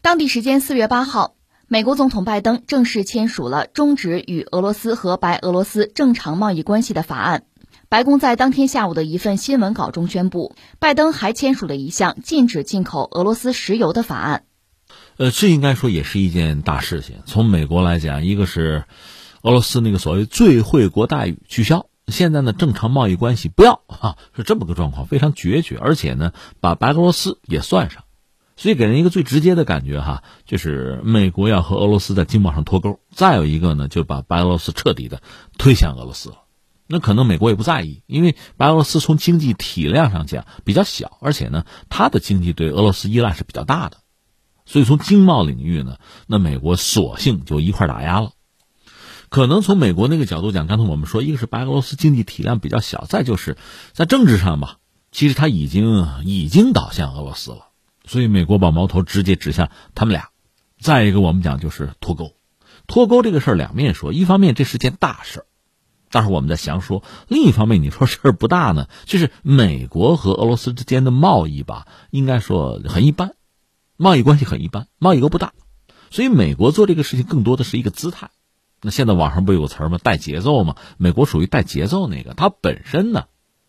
当地时间四月八号，美国总统拜登正式签署了终止与俄罗斯和白俄罗斯正常贸易关系的法案。白宫在当天下午的一份新闻稿中宣布，拜登还签署了一项禁止进口俄罗斯石油的法案。呃，这应该说也是一件大事情。从美国来讲，一个是俄罗斯那个所谓最惠国待遇取消，现在呢正常贸易关系不要啊，是这么个状况，非常决绝，而且呢把白俄罗斯也算上。所以给人一个最直接的感觉哈，就是美国要和俄罗斯在经贸上脱钩。再有一个呢，就把白俄罗斯彻底的推向俄罗斯了。那可能美国也不在意，因为白俄罗斯从经济体量上讲比较小，而且呢，它的经济对俄罗斯依赖是比较大的。所以从经贸领域呢，那美国索性就一块打压了。可能从美国那个角度讲，刚才我们说，一个是白俄罗斯经济体量比较小，再就是在政治上吧，其实他已经已经倒向俄罗斯了。所以美国把矛头直接指向他们俩，再一个我们讲就是脱钩，脱钩这个事儿两面说，一方面这是件大事儿，但是我们在详说；另一方面你说事儿不大呢，就是美国和俄罗斯之间的贸易吧，应该说很一般，贸易关系很一般，贸易额不大，所以美国做这个事情更多的是一个姿态。那现在网上不有词儿吗？带节奏吗？美国属于带节奏那个，它本身呢，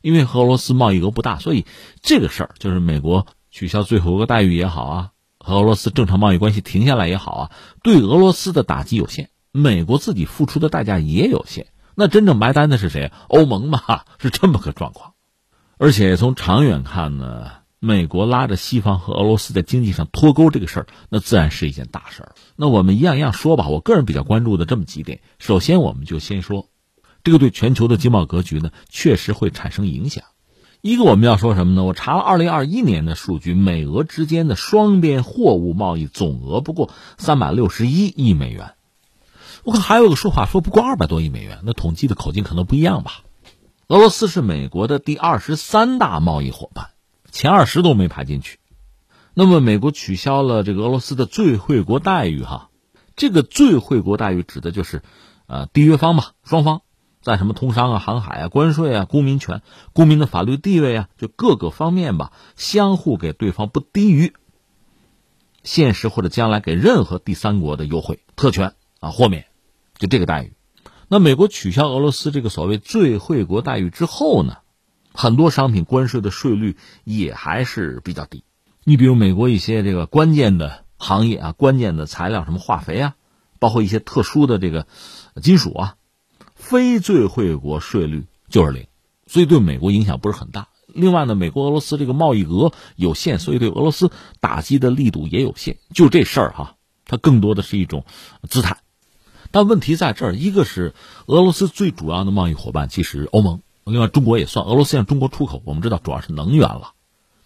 因为和俄罗斯贸易额不大，所以这个事儿就是美国。取消最后一个待遇也好啊，和俄罗斯正常贸易关系停下来也好啊，对俄罗斯的打击有限，美国自己付出的代价也有限。那真正埋单的是谁？欧盟嘛，是这么个状况。而且从长远看呢，美国拉着西方和俄罗斯在经济上脱钩这个事儿，那自然是一件大事儿。那我们一样一样说吧。我个人比较关注的这么几点，首先我们就先说，这个对全球的经贸格局呢，确实会产生影响。一个我们要说什么呢？我查了二零二一年的数据，美俄之间的双边货物贸易总额不过三百六十一亿美元。我看还有个说法说不过二百多亿美元，那统计的口径可能不一样吧。俄罗斯是美国的第二十三大贸易伙伴，前二十都没排进去。那么美国取消了这个俄罗斯的最惠国待遇，哈，这个最惠国待遇指的就是，呃，缔约方吧，双方。在什么通商啊、航海啊、关税啊、公民权、公民的法律地位啊，就各个方面吧，相互给对方不低于现实或者将来给任何第三国的优惠、特权啊、豁免，就这个待遇。那美国取消俄罗斯这个所谓最惠国待遇之后呢，很多商品关税的税率也还是比较低。你比如美国一些这个关键的行业啊、关键的材料，什么化肥啊，包括一些特殊的这个金属啊。非最惠国税率就是零，所以对美国影响不是很大。另外呢，美国俄罗斯这个贸易额有限，所以对俄罗斯打击的力度也有限。就这事儿哈，它更多的是一种姿态。但问题在这儿，一个是俄罗斯最主要的贸易伙伴其实欧盟，另外中国也算。俄罗斯向中国出口，我们知道主要是能源了，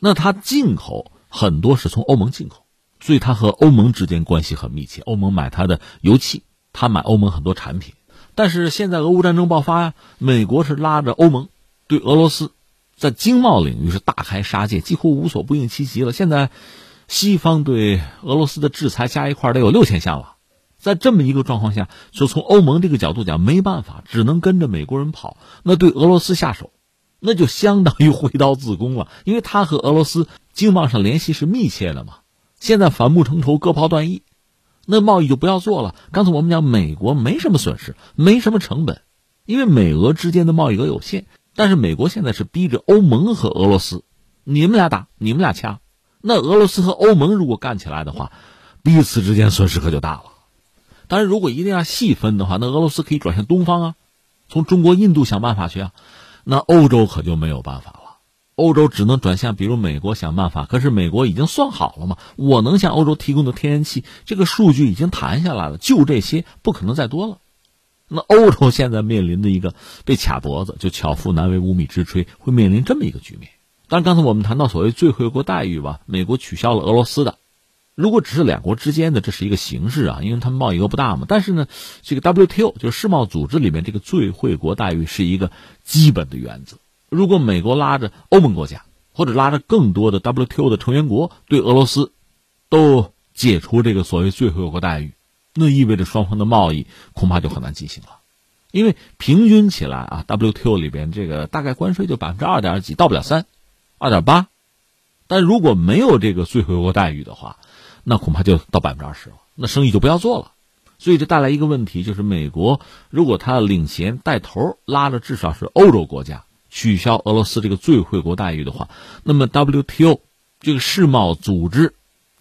那它进口很多是从欧盟进口，所以它和欧盟之间关系很密切。欧盟买它的油气，它买欧盟很多产品。但是现在俄乌战争爆发，美国是拉着欧盟对俄罗斯在经贸领域是大开杀戒，几乎无所不用其极了。现在西方对俄罗斯的制裁加一块得有六千项了，在这么一个状况下，就从欧盟这个角度讲，没办法，只能跟着美国人跑。那对俄罗斯下手，那就相当于挥刀自宫了，因为他和俄罗斯经贸上联系是密切的嘛。现在反目成仇，割袍断义。那贸易就不要做了。刚才我们讲，美国没什么损失，没什么成本，因为美俄之间的贸易额有限。但是美国现在是逼着欧盟和俄罗斯，你们俩打，你们俩掐。那俄罗斯和欧盟如果干起来的话，彼此之间损失可就大了。当然，如果一定要细分的话，那俄罗斯可以转向东方啊，从中国、印度想办法去啊。那欧洲可就没有办法了。欧洲只能转向，比如美国想办法。可是美国已经算好了嘛？我能向欧洲提供的天然气，这个数据已经谈下来了，就这些，不可能再多了。那欧洲现在面临的一个被卡脖子，就巧妇难为无米之炊，会面临这么一个局面。当然，刚才我们谈到所谓最惠国待遇吧，美国取消了俄罗斯的。如果只是两国之间的，这是一个形式啊，因为他们贸易额不大嘛。但是呢，这个 WTO 就是世贸组织里面这个最惠国待遇是一个基本的原则。如果美国拉着欧盟国家，或者拉着更多的 WTO 的成员国对俄罗斯都解除这个所谓最惠国待遇，那意味着双方的贸易恐怕就很难进行了，因为平均起来啊，WTO 里边这个大概关税就百分之二点几，到不了三，二点八。但如果没有这个最惠国待遇的话，那恐怕就到百分之二十了，那生意就不要做了。所以这带来一个问题，就是美国如果他领衔带头拉着至少是欧洲国家取消俄罗斯这个最惠国待遇的话，那么 WTO 这个世贸组织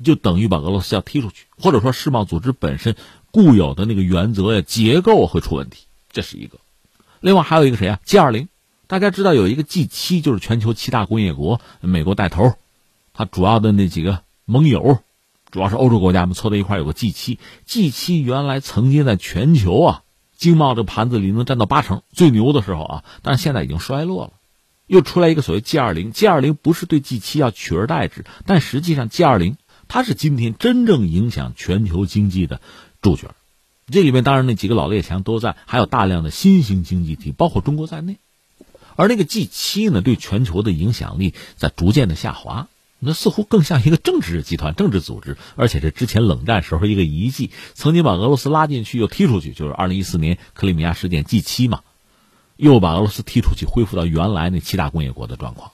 就等于把俄罗斯要踢出去，或者说世贸组织本身固有的那个原则呀结构会出问题，这是一个。另外还有一个谁啊？G 二零，大家知道有一个 G 七，就是全球七大工业国，美国带头，它主要的那几个盟友。主要是欧洲国家们凑在一块有个 G 七，G 七原来曾经在全球啊经贸这盘子里能占到八成，最牛的时候啊，但是现在已经衰落了，又出来一个所谓 G 二零，G 二零不是对 G 七要取而代之，但实际上 G 二零它是今天真正影响全球经济的主角，这里面当然那几个老列强都在，还有大量的新兴经济体，包括中国在内，而那个 G 七呢，对全球的影响力在逐渐的下滑。那似乎更像一个政治集团、政治组织，而且是之前冷战时候一个遗迹，曾经把俄罗斯拉进去又踢出去，就是二零一四年克里米亚事件 G 七嘛，又把俄罗斯踢出去，恢复到原来那七大工业国的状况。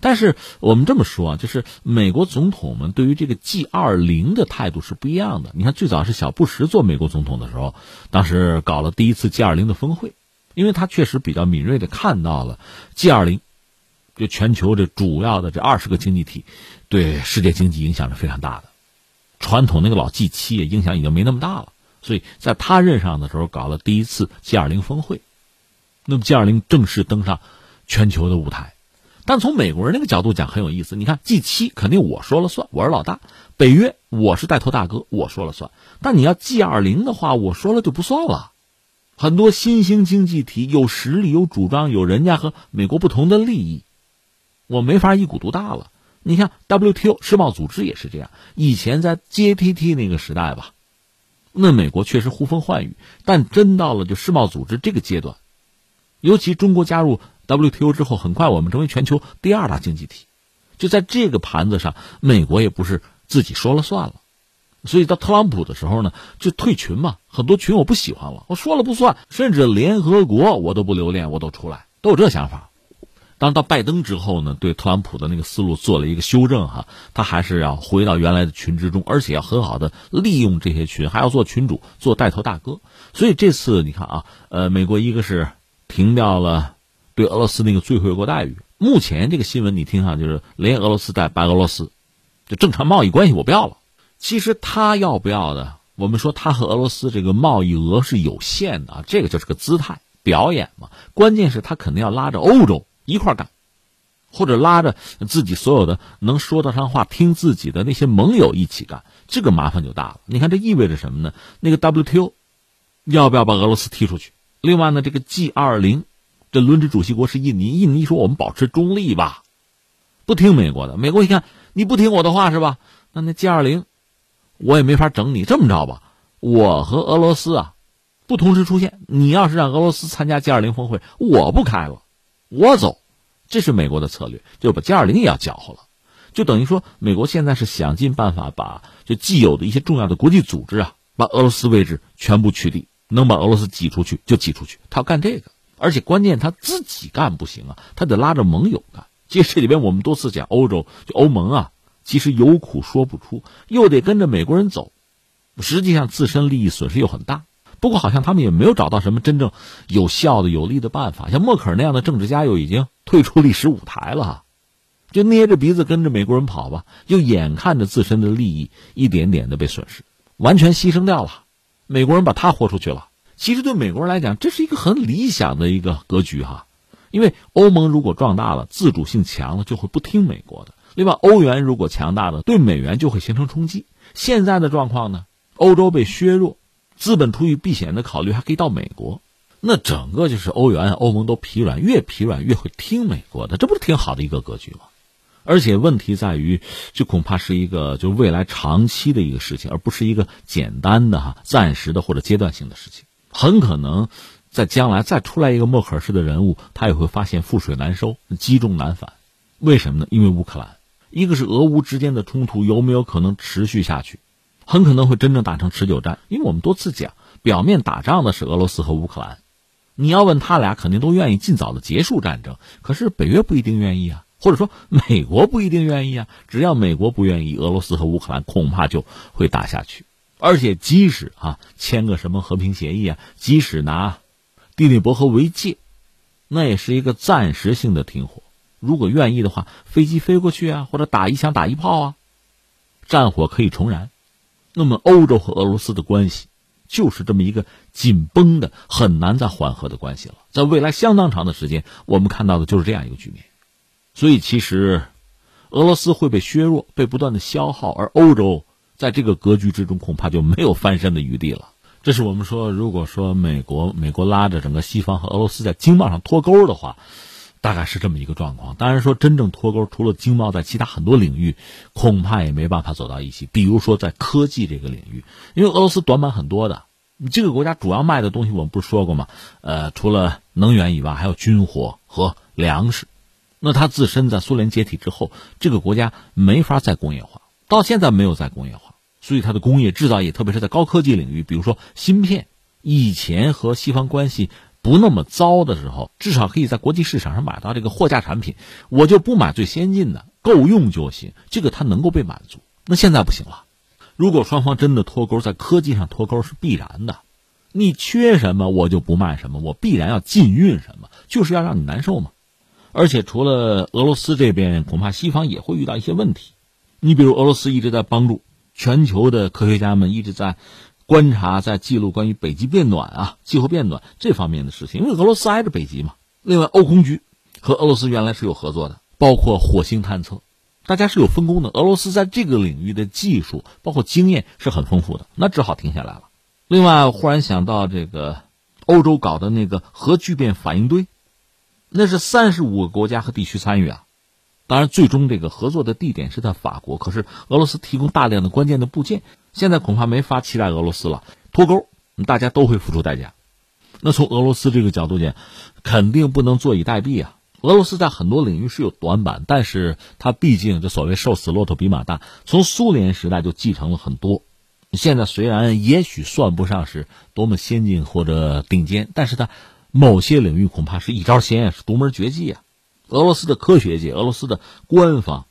但是我们这么说啊，就是美国总统们对于这个 G 二零的态度是不一样的。你看，最早是小布什做美国总统的时候，当时搞了第一次 G 二零的峰会，因为他确实比较敏锐的看到了 G 二零。就全球这主要的这二十个经济体，对世界经济影响是非常大的。传统那个老 G 七影响已经没那么大了，所以在他任上的时候搞了第一次 G 二零峰会，那么 G 二零正式登上全球的舞台。但从美国人那个角度讲很有意思，你看 G 七肯定我说了算，我是老大；北约我是带头大哥，我说了算。但你要 G 二零的话，我说了就不算了。很多新兴经济体有实力、有主张、有人家和美国不同的利益。我没法一股独大了。你看 WTO 世贸组织也是这样。以前在 GATT 那个时代吧，那美国确实呼风唤雨，但真到了就世贸组织这个阶段，尤其中国加入 WTO 之后，很快我们成为全球第二大经济体。就在这个盘子上，美国也不是自己说了算了。所以到特朗普的时候呢，就退群嘛，很多群我不喜欢了，我说了不算，甚至联合国我都不留恋，我都出来，都有这想法。当到拜登之后呢，对特朗普的那个思路做了一个修正哈，他还是要回到原来的群之中，而且要很好的利用这些群，还要做群主，做带头大哥。所以这次你看啊，呃，美国一个是停掉了对俄罗斯那个最惠国待遇，目前这个新闻你听哈，就是连俄罗斯带白俄罗斯，就正常贸易关系我不要了。其实他要不要的，我们说他和俄罗斯这个贸易额是有限的啊，这个就是个姿态表演嘛。关键是他肯定要拉着欧洲。一块干，或者拉着自己所有的能说得上话、听自己的那些盟友一起干，这个麻烦就大了。你看，这意味着什么呢？那个 WTO 要不要把俄罗斯踢出去？另外呢，这个 G 二零这轮值主席国是印尼，印尼说我们保持中立吧，不听美国的。美国一看你不听我的话是吧？那那 G 二零我也没法整你。这么着吧，我和俄罗斯啊不同时出现。你要是让俄罗斯参加 G 二零峰会，我不开了。我走，这是美国的策略，就把歼二零也要搅和了，就等于说，美国现在是想尽办法把就既有的一些重要的国际组织啊，把俄罗斯位置全部取缔，能把俄罗斯挤出去就挤出去。他要干这个，而且关键他自己干不行啊，他得拉着盟友干。其实这里边我们多次讲，欧洲就欧盟啊，其实有苦说不出，又得跟着美国人走，实际上自身利益损失又很大。不过好像他们也没有找到什么真正有效的、有力的办法。像默克尔那样的政治家又已经退出历史舞台了，就捏着鼻子跟着美国人跑吧，就眼看着自身的利益一点点的被损失，完全牺牲掉了。美国人把他豁出去了。其实对美国人来讲，这是一个很理想的一个格局哈，因为欧盟如果壮大了、自主性强了，就会不听美国的。另外，欧元如果强大了，对美元就会形成冲击。现在的状况呢，欧洲被削弱。资本出于避险的考虑，还可以到美国，那整个就是欧元、欧盟都疲软，越疲软越会听美国的，这不是挺好的一个格局吗？而且问题在于，这恐怕是一个就未来长期的一个事情，而不是一个简单的哈暂时的或者阶段性的事情。很可能在将来再出来一个默克尔式的人物，他也会发现覆水难收、积重难返。为什么呢？因为乌克兰，一个是俄乌之间的冲突有没有可能持续下去？很可能会真正打成持久战，因为我们多次讲，表面打仗的是俄罗斯和乌克兰，你要问他俩，肯定都愿意尽早的结束战争。可是北约不一定愿意啊，或者说美国不一定愿意啊。只要美国不愿意，俄罗斯和乌克兰恐怕就会打下去。而且即使啊签个什么和平协议啊，即使拿第聂伯河为界，那也是一个暂时性的停火。如果愿意的话，飞机飞过去啊，或者打一枪打一炮啊，战火可以重燃。那么欧洲和俄罗斯的关系就是这么一个紧绷的、很难再缓和的关系了。在未来相当长的时间，我们看到的就是这样一个局面。所以，其实俄罗斯会被削弱、被不断的消耗，而欧洲在这个格局之中恐怕就没有翻身的余地了。这是我们说，如果说美国美国拉着整个西方和俄罗斯在经贸上脱钩的话。大概是这么一个状况。当然说，真正脱钩，除了经贸，在其他很多领域，恐怕也没办法走到一起。比如说在科技这个领域，因为俄罗斯短板很多的。这个国家主要卖的东西，我们不是说过吗？呃，除了能源以外，还有军火和粮食。那它自身在苏联解体之后，这个国家没法再工业化，到现在没有再工业化，所以它的工业制造业，特别是在高科技领域，比如说芯片，以前和西方关系。不那么糟的时候，至少可以在国际市场上买到这个货架产品。我就不买最先进的，够用就行。这个它能够被满足。那现在不行了。如果双方真的脱钩，在科技上脱钩是必然的。你缺什么，我就不卖什么，我必然要禁运什么，就是要让你难受嘛。而且除了俄罗斯这边，恐怕西方也会遇到一些问题。你比如俄罗斯一直在帮助全球的科学家们，一直在。观察在记录关于北极变暖啊、气候变暖这方面的事情，因为俄罗斯挨着北极嘛。另外，欧空局和俄罗斯原来是有合作的，包括火星探测，大家是有分工的。俄罗斯在这个领域的技术包括经验是很丰富的，那只好停下来了。另外，忽然想到这个欧洲搞的那个核聚变反应堆，那是三十五个国家和地区参与啊。当然，最终这个合作的地点是在法国，可是俄罗斯提供大量的关键的部件。现在恐怕没法期待俄罗斯了，脱钩，大家都会付出代价。那从俄罗斯这个角度讲，肯定不能坐以待毙啊。俄罗斯在很多领域是有短板，但是它毕竟这所谓瘦死骆驼比马大，从苏联时代就继承了很多。现在虽然也许算不上是多么先进或者顶尖，但是它某些领域恐怕是一招鲜，是独门绝技啊。俄罗斯的科学界，俄罗斯的官方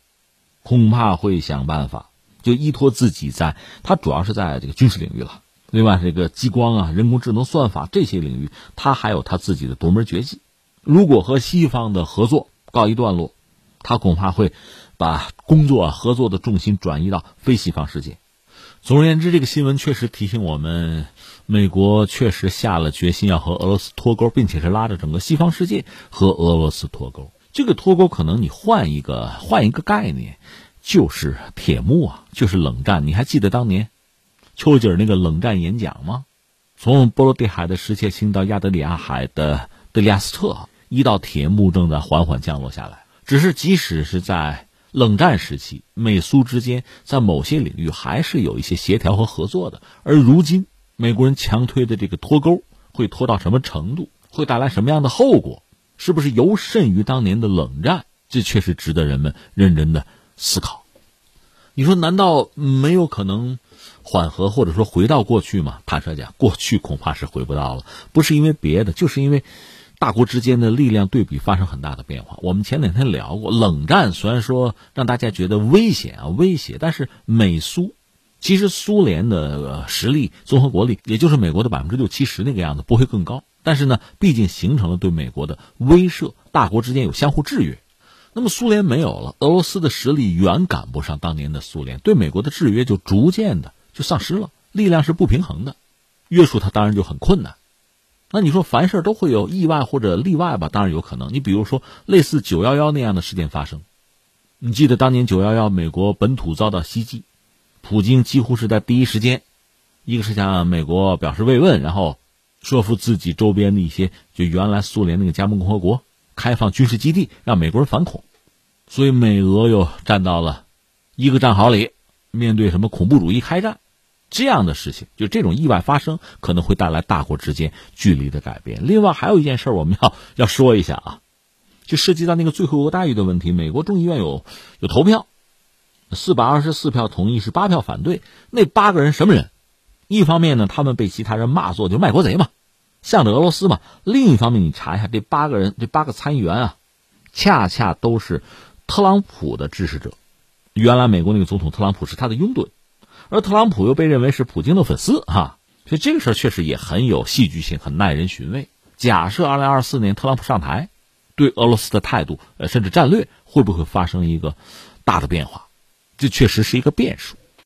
恐怕会想办法。就依托自己在，它主要是在这个军事领域了。另外，这个激光啊、人工智能算法这些领域，它还有它自己的独门绝技。如果和西方的合作告一段落，他恐怕会把工作啊合作的重心转移到非西方世界。总而言之，这个新闻确实提醒我们，美国确实下了决心要和俄罗斯脱钩，并且是拉着整个西方世界和俄罗斯脱钩。这个脱钩可能你换一个换一个概念。就是铁幕啊，就是冷战。你还记得当年丘吉尔那个冷战演讲吗？从波罗的海的什切青到亚得里亚海的德里亚斯特，一道铁幕正在缓缓降落下来。只是即使是在冷战时期，美苏之间在某些领域还是有一些协调和合作的。而如今，美国人强推的这个脱钩会拖到什么程度？会带来什么样的后果？是不是尤甚于当年的冷战？这确实值得人们认真的。思考，你说难道没有可能缓和或者说回到过去吗？坦率讲，过去恐怕是回不到了。不是因为别的，就是因为大国之间的力量对比发生很大的变化。我们前两天聊过，冷战虽然说让大家觉得危险啊威胁，但是美苏其实苏联的实力综合国力也就是美国的百分之六七十那个样子，不会更高。但是呢，毕竟形成了对美国的威慑，大国之间有相互制约。那么苏联没有了，俄罗斯的实力远赶不上当年的苏联，对美国的制约就逐渐的就丧失了，力量是不平衡的，约束它当然就很困难。那你说凡事都会有意外或者例外吧？当然有可能。你比如说类似九幺幺那样的事件发生，你记得当年九幺幺美国本土遭到袭击，普京几乎是在第一时间，一个是向美国表示慰问，然后说服自己周边的一些就原来苏联那个加盟共和国开放军事基地，让美国人反恐。所以美俄又站到了一个战壕里，面对什么恐怖主义开战，这样的事情，就这种意外发生，可能会带来大国之间距离的改变。另外还有一件事我们要要说一下啊，就涉及到那个最惠国待遇的问题。美国众议院有有投票，四百二十四票同意，是八票反对。那八个人什么人？一方面呢，他们被其他人骂作就卖国贼嘛，向着俄罗斯嘛。另一方面，你查一下这八个人，这八个参议员啊，恰恰都是。特朗普的支持者。原来美国那个总统特朗普是他的拥趸，而特朗普又被认为是普京的粉丝哈，所以这个事儿确实也很有戏剧性，很耐人寻味。假设二零二四年特朗普上台，对俄罗斯的态度呃甚至战略会不会发生一个大的变化？这确实是一个变数。